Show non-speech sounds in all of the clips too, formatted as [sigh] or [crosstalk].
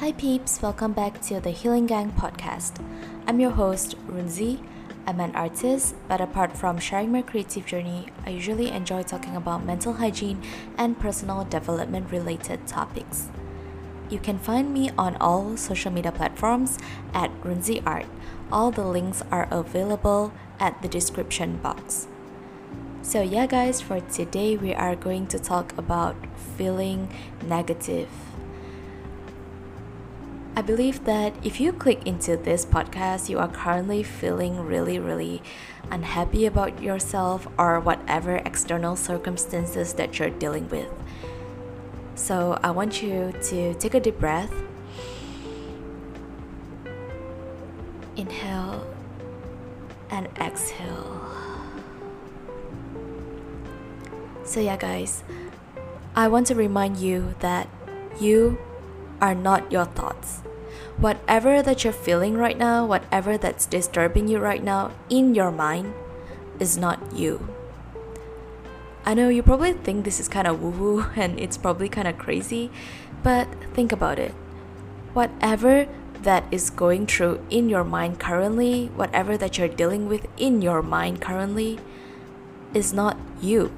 Hi peeps, welcome back to the Healing Gang podcast. I'm your host, Runzi. I'm an artist, but apart from sharing my creative journey, I usually enjoy talking about mental hygiene and personal development related topics. You can find me on all social media platforms at Runzi Art. All the links are available at the description box. So, yeah, guys, for today we are going to talk about feeling negative. I believe that if you click into this podcast, you are currently feeling really, really unhappy about yourself or whatever external circumstances that you're dealing with. So I want you to take a deep breath. Inhale and exhale. So, yeah, guys, I want to remind you that you are not your thoughts. Whatever that you're feeling right now, whatever that's disturbing you right now in your mind, is not you. I know you probably think this is kind of woo woo [laughs] and it's probably kind of crazy, but think about it. Whatever that is going through in your mind currently, whatever that you're dealing with in your mind currently, is not you.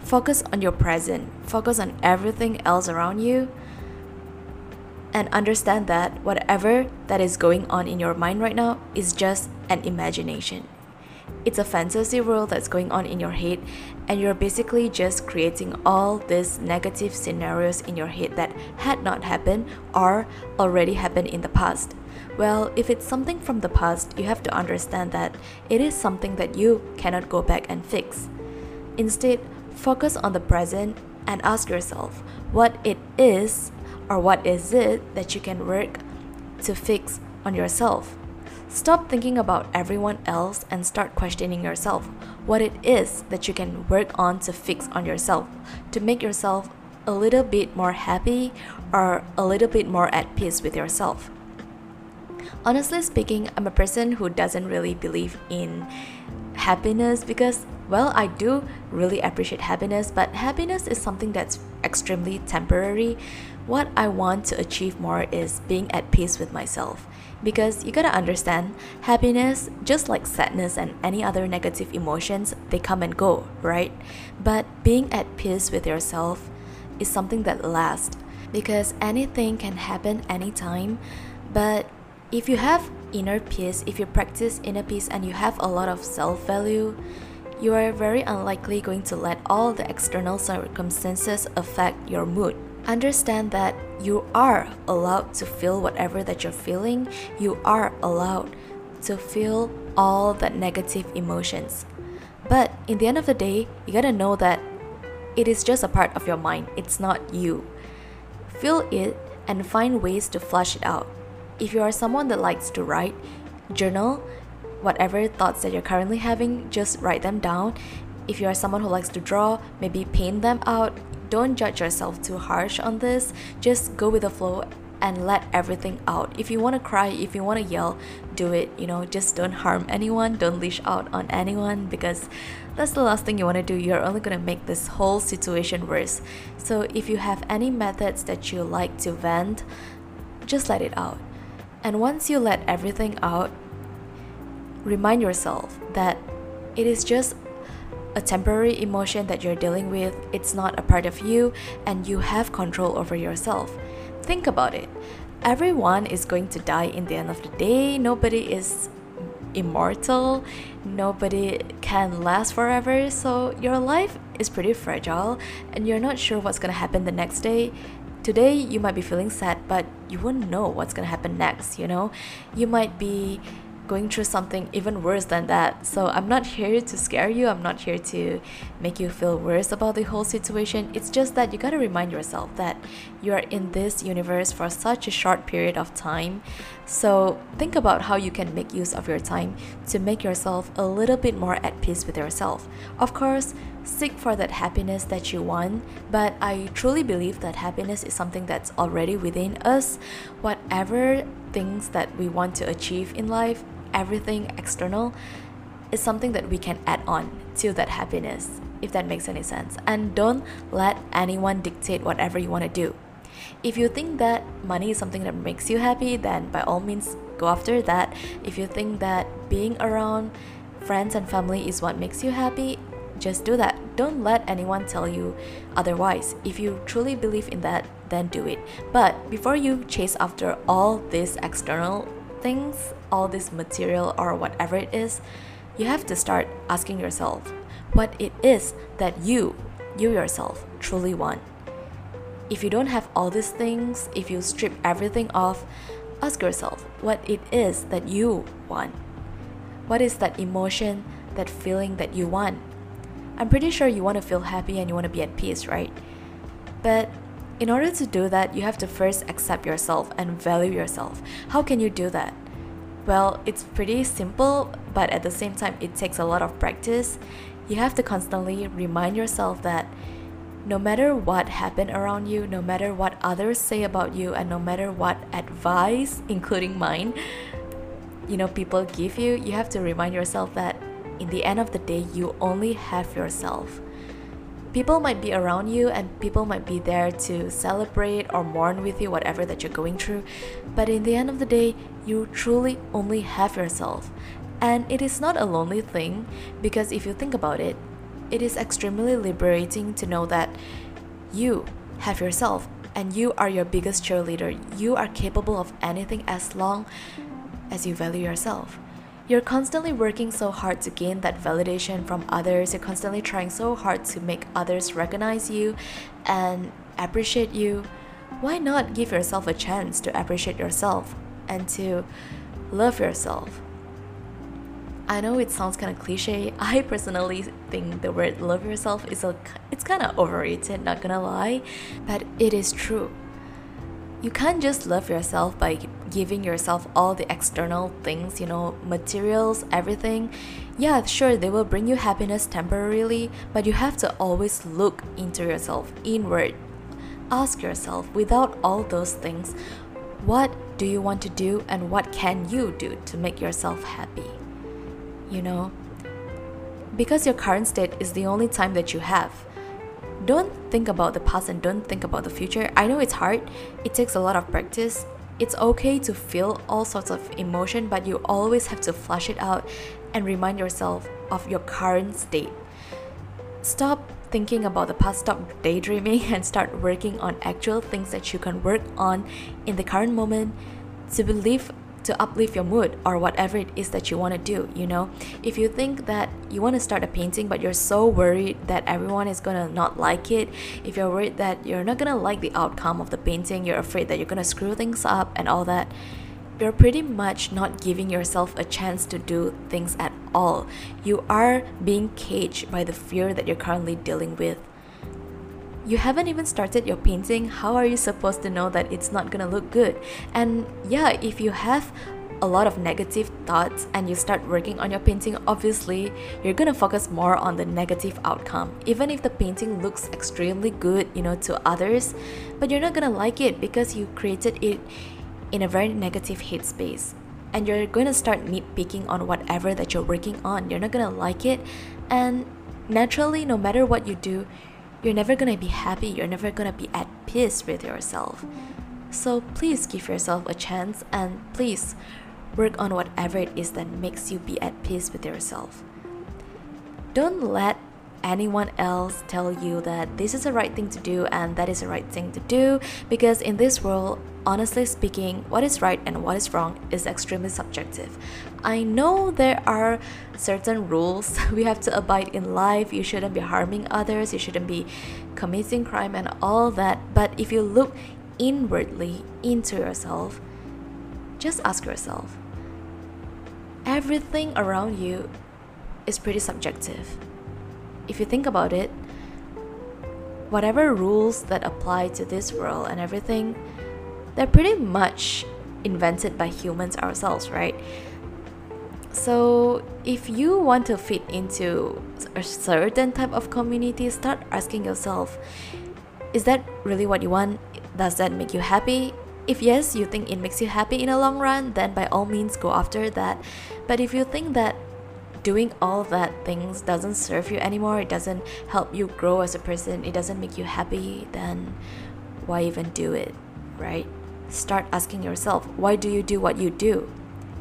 Focus on your present, focus on everything else around you and understand that whatever that is going on in your mind right now is just an imagination. It's a fantasy world that's going on in your head, and you're basically just creating all these negative scenarios in your head that had not happened or already happened in the past. Well, if it's something from the past, you have to understand that it is something that you cannot go back and fix. Instead, focus on the present and ask yourself what it is or what is it that you can work to fix on yourself? Stop thinking about everyone else and start questioning yourself what it is that you can work on to fix on yourself to make yourself a little bit more happy or a little bit more at peace with yourself. Honestly speaking, I'm a person who doesn't really believe in happiness because well, I do really appreciate happiness, but happiness is something that's extremely temporary. What I want to achieve more is being at peace with myself. Because you gotta understand, happiness, just like sadness and any other negative emotions, they come and go, right? But being at peace with yourself is something that lasts. Because anything can happen anytime, but if you have inner peace, if you practice inner peace and you have a lot of self value, you are very unlikely going to let all the external circumstances affect your mood. Understand that you are allowed to feel whatever that you're feeling, you are allowed to feel all the negative emotions. But in the end of the day, you gotta know that it is just a part of your mind, it's not you. Feel it and find ways to flush it out. If you are someone that likes to write, journal, whatever thoughts that you're currently having, just write them down. If you are someone who likes to draw, maybe paint them out. Don't judge yourself too harsh on this. Just go with the flow and let everything out. If you want to cry, if you want to yell, do it. You know, just don't harm anyone, don't leash out on anyone because that's the last thing you want to do. You're only going to make this whole situation worse. So, if you have any methods that you like to vent, just let it out. And once you let everything out, remind yourself that it is just a temporary emotion that you're dealing with, it's not a part of you, and you have control over yourself. Think about it. Everyone is going to die in the end of the day. Nobody is immortal. Nobody can last forever. So your life is pretty fragile and you're not sure what's going to happen the next day. Today you might be feeling sad, but you wouldn't know what's going to happen next, you know? You might be going through something even worse than that. So I'm not here to scare you, I'm not here to make you feel worse about the whole situation. It's just that you gotta remind yourself that you are in this universe for such a short period of time. So think about how you can make use of your time to make yourself a little bit more at peace with yourself. Of course, seek for that happiness that you want, but I truly believe that happiness is something that's already within us. Whatever things that we want to achieve in life, everything external is something that we can add on to that happiness, if that makes any sense. And don't let anyone dictate whatever you want to do. If you think that money is something that makes you happy, then by all means go after that. If you think that being around friends and family is what makes you happy, just do that. Don't let anyone tell you otherwise. If you truly believe in that, then do it. But before you chase after all these external things, all this material or whatever it is, you have to start asking yourself what it is that you, you yourself, truly want. If you don't have all these things, if you strip everything off, ask yourself what it is that you want. What is that emotion, that feeling that you want? I'm pretty sure you want to feel happy and you want to be at peace, right? But in order to do that, you have to first accept yourself and value yourself. How can you do that? Well, it's pretty simple, but at the same time, it takes a lot of practice. You have to constantly remind yourself that no matter what happened around you, no matter what others say about you, and no matter what advice, [laughs] including mine, you know, people give you, you have to remind yourself that in the end of the day, you only have yourself. People might be around you and people might be there to celebrate or mourn with you, whatever that you're going through. But in the end of the day, you truly only have yourself. And it is not a lonely thing because if you think about it, it is extremely liberating to know that you have yourself and you are your biggest cheerleader. You are capable of anything as long as you value yourself. You're constantly working so hard to gain that validation from others. You're constantly trying so hard to make others recognize you and appreciate you. Why not give yourself a chance to appreciate yourself and to love yourself? I know it sounds kind of cliche. [laughs] I personally think the word love yourself is a it's kind of overrated, not gonna lie, but it is true. You can't just love yourself by giving yourself all the external things, you know, materials, everything. Yeah, sure, they will bring you happiness temporarily, but you have to always look into yourself, inward. Ask yourself, without all those things, what do you want to do and what can you do to make yourself happy? You know? Because your current state is the only time that you have don't think about the past and don't think about the future. I know it's hard, it takes a lot of practice, it's okay to feel all sorts of emotion, but you always have to flush it out and remind yourself of your current state. Stop thinking about the past, stop daydreaming, [laughs] and start working on actual things that you can work on in the current moment to believe to uplift your mood or whatever it is that you want to do you know if you think that you want to start a painting but you're so worried that everyone is going to not like it if you're worried that you're not going to like the outcome of the painting you're afraid that you're going to screw things up and all that you're pretty much not giving yourself a chance to do things at all. You are being caged by the fear that you're currently dealing with you haven't even started your painting, how are you supposed to know that it's not gonna look good? And yeah, if you have a lot of negative thoughts and you start working on your painting, obviously you're gonna focus more on the negative outcome. Even if the painting looks extremely good, you know, to others, but you're not gonna like it because you created it in a very negative headspace. And you're to start nitpicking on whatever that you're working on. You're not gonna like it, and naturally, no matter what you do, you're never gonna be happy, you're never gonna be at peace with yourself. So please give yourself a chance and please work on whatever it is that makes you be at peace with yourself. Don't let anyone else tell you that this is the right thing to do and that is the right thing to do? Because in this world honestly speaking what is right and what is wrong is extremely subjective. I know there are certain rules [laughs] we have to abide in life. You shouldn't be harming others. You shouldn't be committing crime and all that. But if you look inwardly into yourself just ask yourself everything around you is pretty subjective if you think about it, whatever rules that apply to this world and everything, they're pretty much invented by humans ourselves, right? So, if you want to fit into a certain type of community, start asking yourself is that really what you want? Does that make you happy? If yes, you think it makes you happy in the long run, then by all means go after that. But if you think that doing all that things doesn't serve you anymore, it doesn't help you grow as a person, it doesn't make you happy, then why even do it, right? Start asking yourself, why do you do what you do?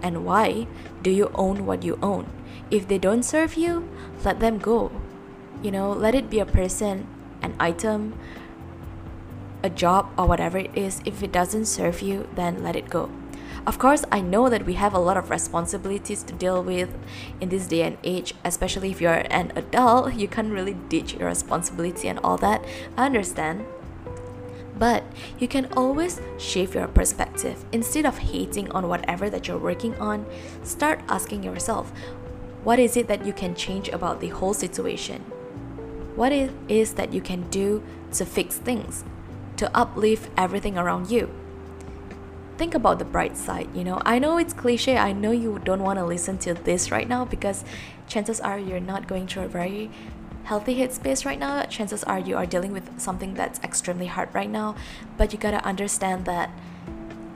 And why do you own what you own? If they don't serve you, let them go. You know, let it be a person, an item, a job, or whatever it is. If it doesn't serve you, then let it go. Of course, I know that we have a lot of responsibilities to deal with in this day and age, especially if you're an adult, you can't really ditch your responsibility and all that. I understand. But you can always shift your perspective. Instead of hating on whatever that you're working on, start asking yourself, what is it that you can change about the whole situation? What it is that you can do to fix things, to uplift everything around you? Think about the bright side you know? I know it's cliche i know you don't want to listen to this right now because chances are you're not going through a very healthy headspace right now. Chances are you are dealing with something that's extremely hard right now. But you gotta understand that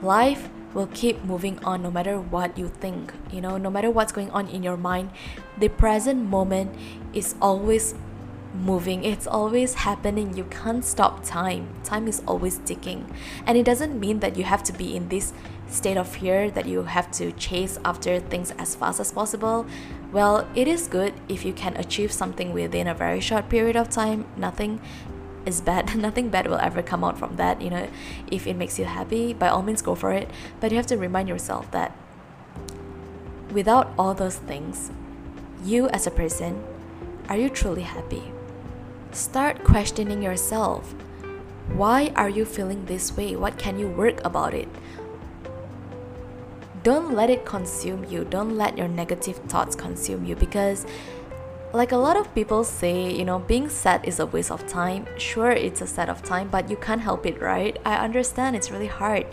life will keep moving on no matter what you think you know? No matter what's going on in your mind the present moment is always moving, it's always happening. You can't stop time. Time is always ticking. And it doesn't mean that you have to be in this state of fear that you have to chase after things as fast as possible. Well, it is good if you can achieve something within a very short period of time. Nothing is bad. [laughs] Nothing bad will ever come out from that. You know, if it makes you happy, by all means go for it. But you have to remind yourself that without all those things, you as a person, are you truly happy? Start questioning yourself. Why are you feeling this way? What can you work about it? Don't let it consume you. Don't let your negative thoughts consume you because like a lot of people say, you know, being sad is a waste of time. Sure, it's a set of time, but you can't help it, right? I understand it's really hard.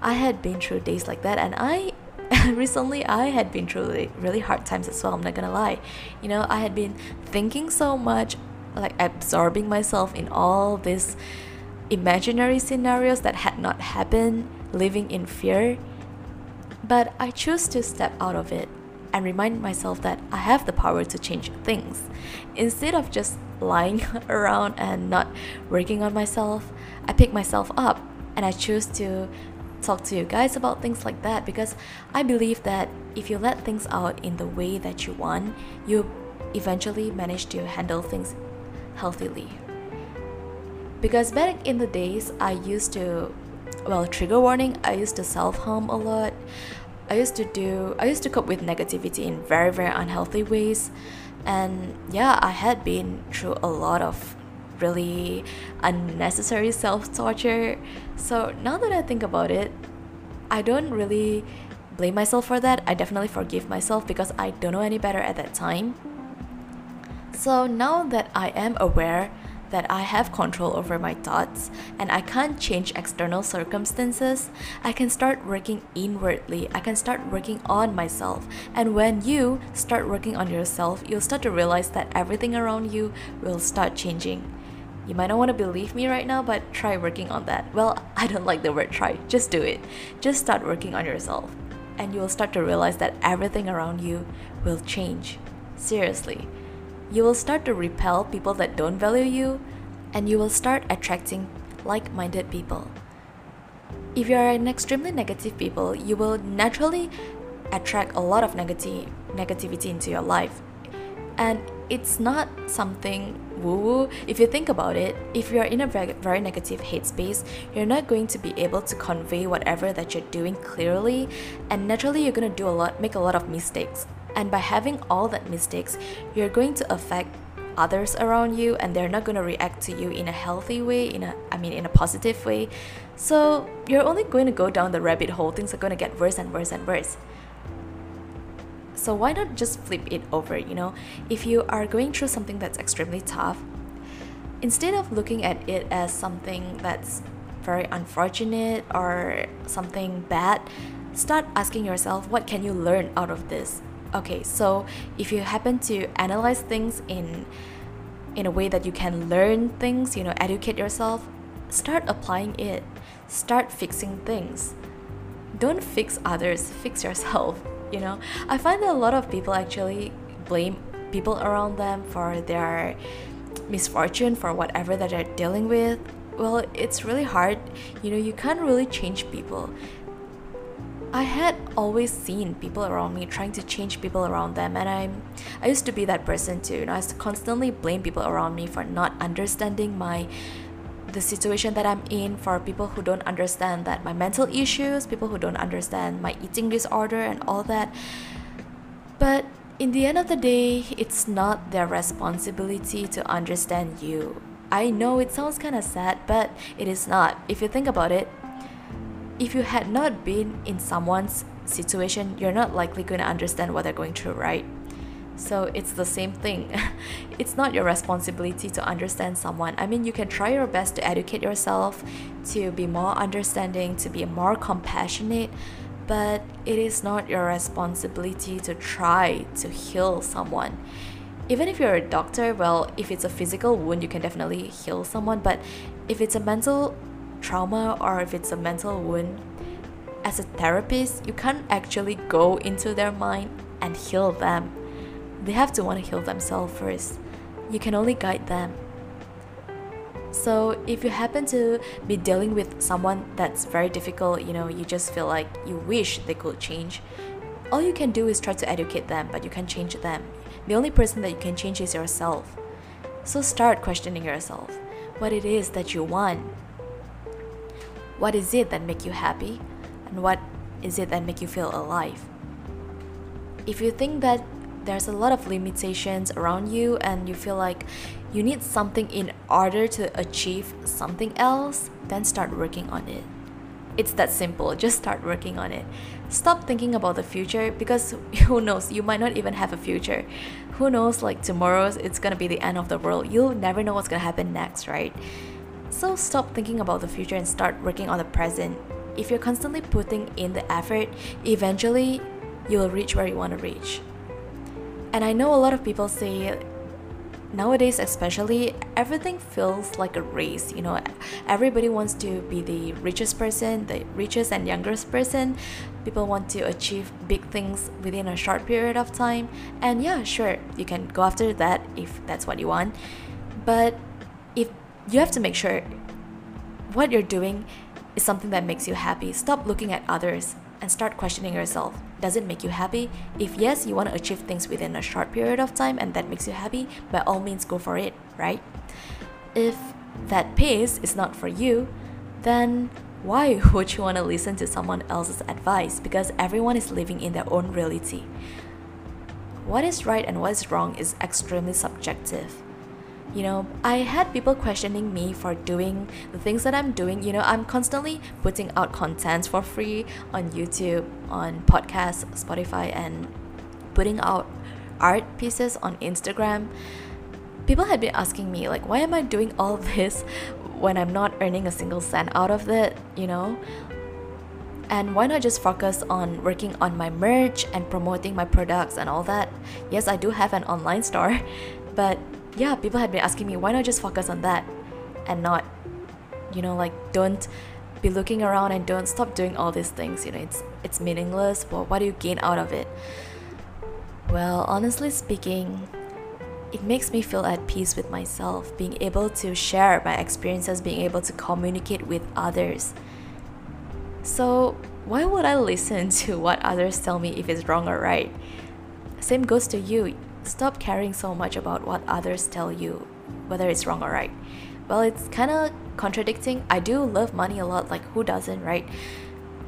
I had been through days like that and I [laughs] recently I had been through really hard times as well, I'm not gonna lie. You know, I had been thinking so much, like absorbing myself in all these imaginary scenarios that had not happened, living in fear. But I choose to step out of it and remind myself that I have the power to change things. Instead of just lying [laughs] around and not working on myself, I pick myself up and I choose to talk to you guys about things like that because I believe that if you let things out in the way that you want, you eventually manage to handle things healthily. Because back in the days, I used to, well, trigger warning, I used to self harm a lot. I used to do, I used to cope with negativity in very, very unhealthy ways. And yeah, I had been through a lot of really unnecessary self torture. So now that I think about it, I don't really blame myself for that. I definitely forgive myself because I don't know any better at that time. So now that I am aware that I have control over my thoughts and I can't change external circumstances, I can start working inwardly. I can start working on myself. And when you start working on yourself, you'll start to realize that everything around you will start changing. You might not want to believe me right now, but try working on that. Well, [laughs] I don't like the word try, just do it. Just start working on yourself. And you will start to realize that everything around you will change. Seriously you will start to repel people that don't value you and you will start attracting like minded people. If you are an extremely negative people, you will naturally attract a lot of negativity into your life. And it's not something woo woo. If you think about it, if you're in a very, very negative headspace, you're not going to be able to convey whatever that you're doing clearly, and naturally, you're gonna do a lot, make a lot of mistakes. And by having all that mistakes, you're going to affect others around you and they're not going to react to you in a healthy way in a i mean in a positive way. So you're only going to go down the rabbit hole. Things are going to get worse and worse and worse. So why not just flip it over you know? If you are going through something that's extremely tough instead of looking at it as something that's very unfortunate or something bad start asking yourself what can you learn out of this Okay, so if you happen to analyze things in in a way that you can learn things, you know, educate yourself, start applying it. Start fixing things. Don't fix others, fix yourself, [laughs] you know. I find that a lot of people actually blame people around them for their misfortune for whatever that they're dealing with well, it's really hard. You know, you can't really change people. I had always seen people around me trying to change people around them, and I'm I used to be that person too. You know, I used to constantly blame people around me for not understanding my the situation that I'm in for people who don't understand that my mental issues, people who don't understand my eating disorder and all that. But in the end of the day, it's not their responsibility to understand you. I know it sounds kind of sad, but it is not. If you think about it, if you had not been in someone's situation, you're not likely going to understand what they're going through, right? So it's the same thing. [laughs] it's not your responsibility to understand someone. I mean, you can try your best to educate yourself, to be more understanding, to be more compassionate, but it is not your responsibility to try to heal someone. Even if you're a doctor, well, if it's a physical wound, you can definitely heal someone, but if it's a mental trauma or if it's a mental wound, as a therapist, you can't actually go into their mind and heal them. They have to want to heal themselves first. You can only guide them. So, if you happen to be dealing with someone that's very difficult, you know, you just feel like you wish they could change, all you can do is try to educate them, but you can't change them. The only person that you can change is yourself. So, start questioning yourself what it is that you want what is it that make you happy? And what is it that make you feel alive? If you think that there's a lot of limitations around you and you feel like you need something in order to achieve something else then start working on it. It's that simple. [laughs] Just start working on it. Stop thinking about the future because [laughs] who knows? You might not even have a future. Who knows like tomorrow it's gonna be the end of the world. You'll never know what's gonna happen next right so stop thinking about the future and start working on the present. If you're constantly putting in the effort, eventually you will reach where you want to reach. And I know a lot of people say nowadays especially everything feels like a race you know everybody wants to be the richest person the richest and youngest person people want to achieve big things within a short period of time and yeah sure you can go after that if that's what you want but you have to make sure what you're doing is something that makes you happy. Stop looking at others and start questioning yourself. Does it make you happy? If yes, you want to achieve things within a short period of time and that makes you happy, by all means go for it, right? If that pace is not for you, then why [laughs] would you want to listen to someone else's advice? Because everyone is living in their own reality. What is right and what is wrong is extremely subjective you know i had people questioning me for doing the things that i'm doing. You know i'm constantly putting out content for free on youtube on podcasts spotify and putting out art pieces on instagram. People had been asking me like why am i doing all [laughs] this when i'm not earning a single cent out of it you know? And why not just focus on working on my merch and promoting my products and all that? Yes i do have an online store [laughs] but yeah, people had been asking me, why not just focus on that and not, you know, like don't be looking around and don't stop doing all these things. You know, it's it's meaningless. But what do you gain out of it? Well, honestly speaking, it makes me feel at peace with myself, being able to share my experiences, being able to communicate with others. So, why would I listen [laughs] to what others tell me if it's wrong or right? Same goes to you. Stop caring so much about what others tell you, whether it's wrong or right. Well, it's kind of contradicting. I do love money a lot, like who doesn't, right?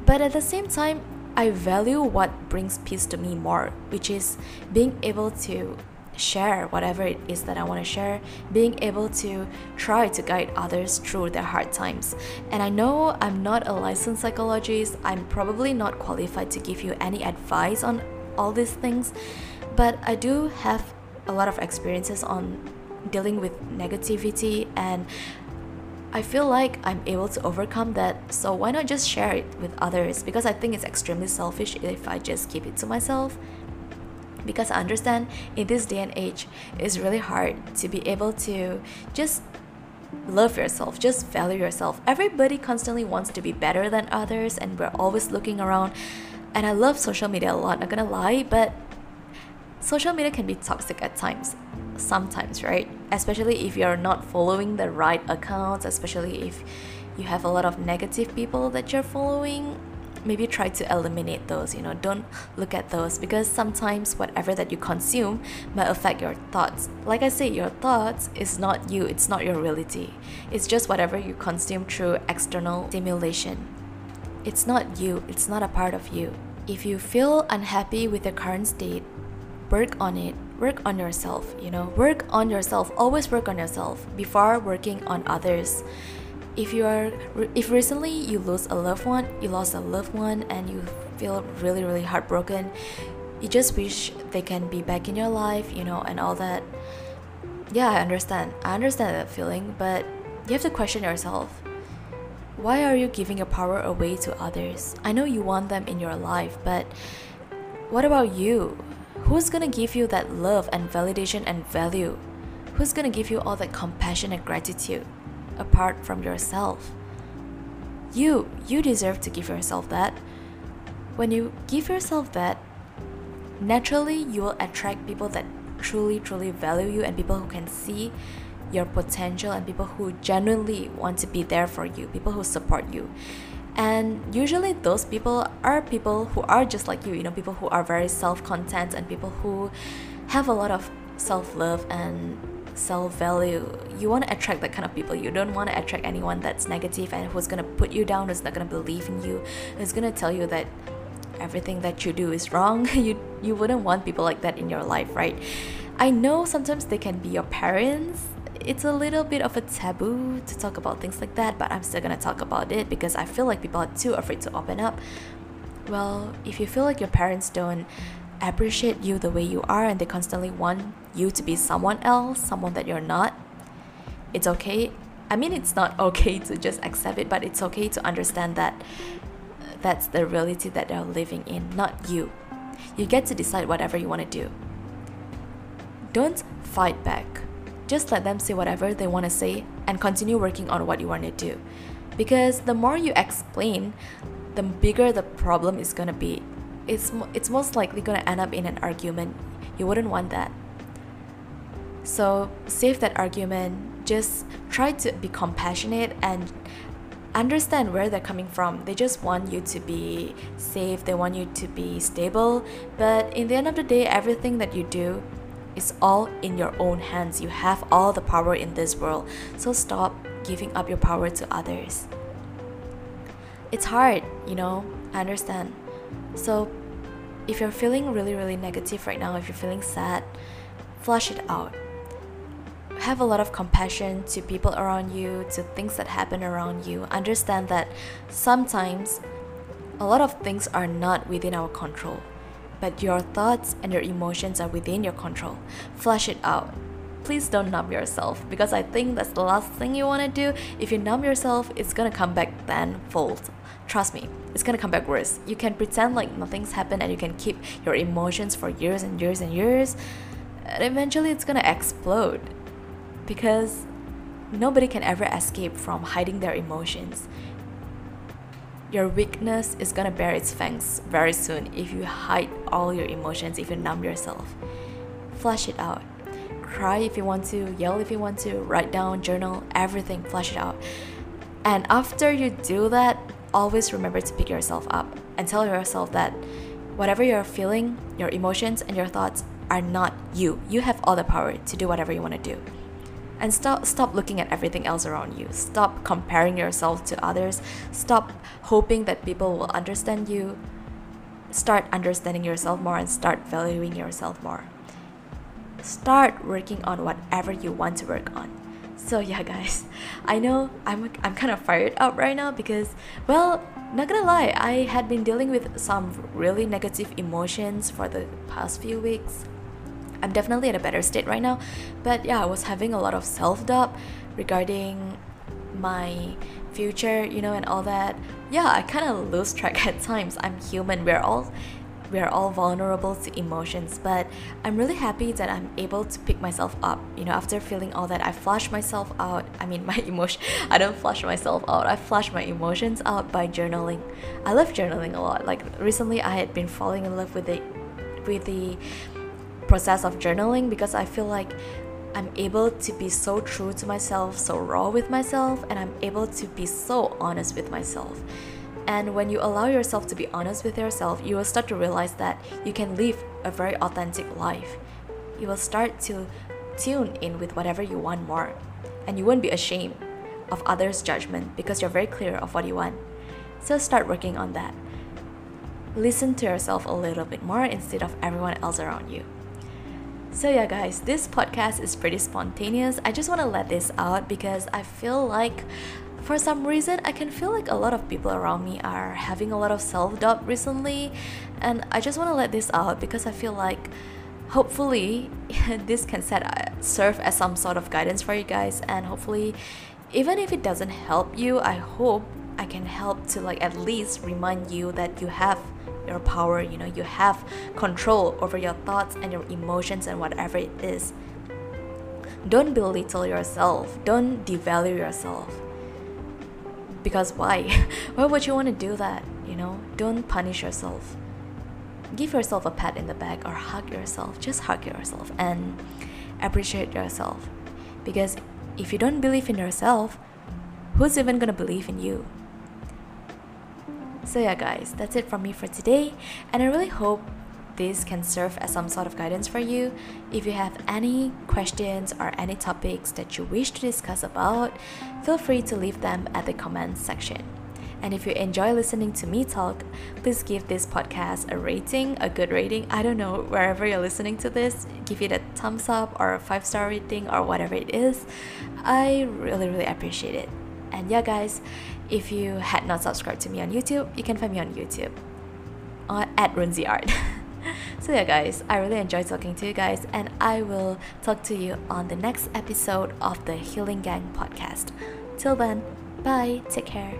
But at the same time, I value what brings peace to me more, which is being able to share whatever it is that I want to share, being able to try to guide others through their hard times. And I know I'm not a licensed psychologist, I'm probably not qualified to give you any advice on all these things, but I do have a lot of experiences on dealing with negativity and I feel like I'm able to overcome that, so why not just share it with others? Because I think it's extremely selfish if I just keep it to myself. Because I understand in this day and age, it's really hard to be able to just love yourself, just value yourself. Everybody constantly wants to be better than others, and we're always looking around. And I love social media a lot, not gonna lie, but social media can be toxic at times, sometimes, right? especially if you're not following the right accounts, especially if you have a lot of negative people that you're following, maybe try to eliminate those you know don't look at those because sometimes whatever that you consume might affect your thoughts. Like i say your thoughts is not you it's not your reality. It's just whatever you consume through external stimulation. It's not you it's not a part of you. If you feel unhappy with your current state work on it work on yourself you know. Work on yourself always work on yourself before working on others. If you are if recently you lose a loved one you lost a loved one and you feel really really heartbroken you just wish they can be back in your life you know and all that. Yeah i understand. I understand that feeling but you have to question yourself. Why are you giving your power away to others? I know you want them in your life but what about you who's gonna give you that love and validation and value who's gonna give you all that compassion and gratitude apart from yourself. You, you deserve to give yourself that. When you give yourself that, naturally you will attract people that truly, truly value you and people who can see your potential and people who genuinely want to be there for you, people who support you. And usually those people are people who are just like you, you know, people who are very self content and people who have a lot of self love and self value. You want to attract that kind of people. You don't want to attract anyone that's negative and who's going to put you down, who's not going to believe in you, who's going to tell you that everything that you do is wrong. [laughs] You you wouldn't want people like that in your life, right? I know sometimes they can be your parents. It's a little bit of a taboo to talk about things like that, but I'm still gonna talk about it because I feel like people are too afraid to open up. Well, if you feel like your parents don't appreciate you the way you are and they constantly want you to be someone else, someone that you're not, it's okay. I mean, it's not [laughs] okay to just accept it, but it's okay to understand that that's the reality that they're living in, not you. You get to decide whatever you want to do. Don't fight back. Just let them say whatever they want to say and continue working on what you want to do. Because the more you explain, the bigger the problem is going to be it's it's most likely going to end up in an argument. You wouldn't want that. So save that argument. Just try to be compassionate and understand where they're coming from. They just want you to be safe, they want you to be stable. But in the end of the day, everything that you do is all in your own hands. You have all the power in this world. So stop giving up your power to others. It's hard, you know, I understand. So if you're feeling really, really negative right now, if you're feeling sad, flush it out. Have a lot of compassion to people around you, to things that happen around you. Understand that sometimes a lot of things are not within our control, but your thoughts and your emotions are within your control. Flush it out. Please don't numb yourself because I think that's the last thing you want to do. If you numb yourself, it's gonna come back tenfold. Trust me, it's gonna come back worse. You can pretend like nothing's happened and you can keep your emotions for years and years and years, and eventually it's gonna explode. Because nobody can ever escape from hiding their emotions. Your weakness is gonna bear its fangs very soon if you hide all your emotions, if you numb yourself. Flush it out. Cry if you want to, yell if you want to, write down, journal, everything, flush it out. And after you do that, always remember to pick yourself up and tell yourself that whatever you're feeling, your emotions and your thoughts are not you. You have all the power to do whatever you want to do. And stop stop looking at everything else around you. Stop comparing yourself to others. Stop hoping that people will understand you. Start understanding yourself more and start valuing yourself more. Start working on whatever you want to work on. So [laughs] yeah, guys, I know I'm I'm kind of fired up right now because well, not gonna lie, I had been dealing with some really negative emotions for the past few weeks. I'm definitely in a better state right now, but yeah, I was having a lot of self-doubt regarding my future, you know, and all that. Yeah, I kind of lose track at times. I'm human. We're all we are all vulnerable to emotions, but I'm really happy that I'm able to pick myself up. You know, after feeling all that, I flush myself out. I mean, [laughs] my emotion, I don't flush myself out, I flush my emotions out by journaling. I love journaling a lot. Like recently, I had been falling in love with the, with the process of journaling because I feel like I'm able to be so true to myself, so raw with myself, and I'm able to be so honest with myself. And when you allow yourself to be honest with yourself, you will start to realize that you can live a very authentic life. You will start to tune in with whatever you want more, and you won't be ashamed of others' judgment because you're very clear of what you want. So start working on that. Listen to yourself a little bit more instead of everyone else around you. So, yeah, guys, this podcast is pretty spontaneous. I just want to let this out because I feel like for some reason, I can feel like a lot of people around me are having a lot of self doubt recently, and I just want to let this out because I feel like hopefully [laughs] this can set uh, serve as some sort of guidance for you guys, and hopefully, even if it doesn't help you, I hope I can help to like at least remind you that you have your power, you know, you have control over your thoughts and your emotions and whatever it is. Don't belittle yourself, don't devalue yourself. Because why? [laughs] why would you want to do that? You know, don't punish yourself. Give yourself a pat in the back or hug yourself. Just hug yourself and appreciate yourself. Because if you don't believe in yourself, who's even gonna believe in you? So, yeah, guys, that's it from me for today, and I really hope this can serve as some sort of guidance for you. If you have any questions or any topics that you wish to discuss about, feel free to leave them at the comments section. And if you enjoy listening to me talk, please give this podcast a rating, a good rating. I don't know, wherever you're listening to this, give it a thumbs up or a five star rating or whatever it is. I really, really appreciate it. And yeah, guys, if you had not subscribed to me on YouTube, you can find me on YouTube uh, at Runzi Art. [laughs] so yeah, guys, I really enjoyed talking to you guys, and I will talk to you on the next episode of the Healing Gang podcast. Till then, bye. Take care.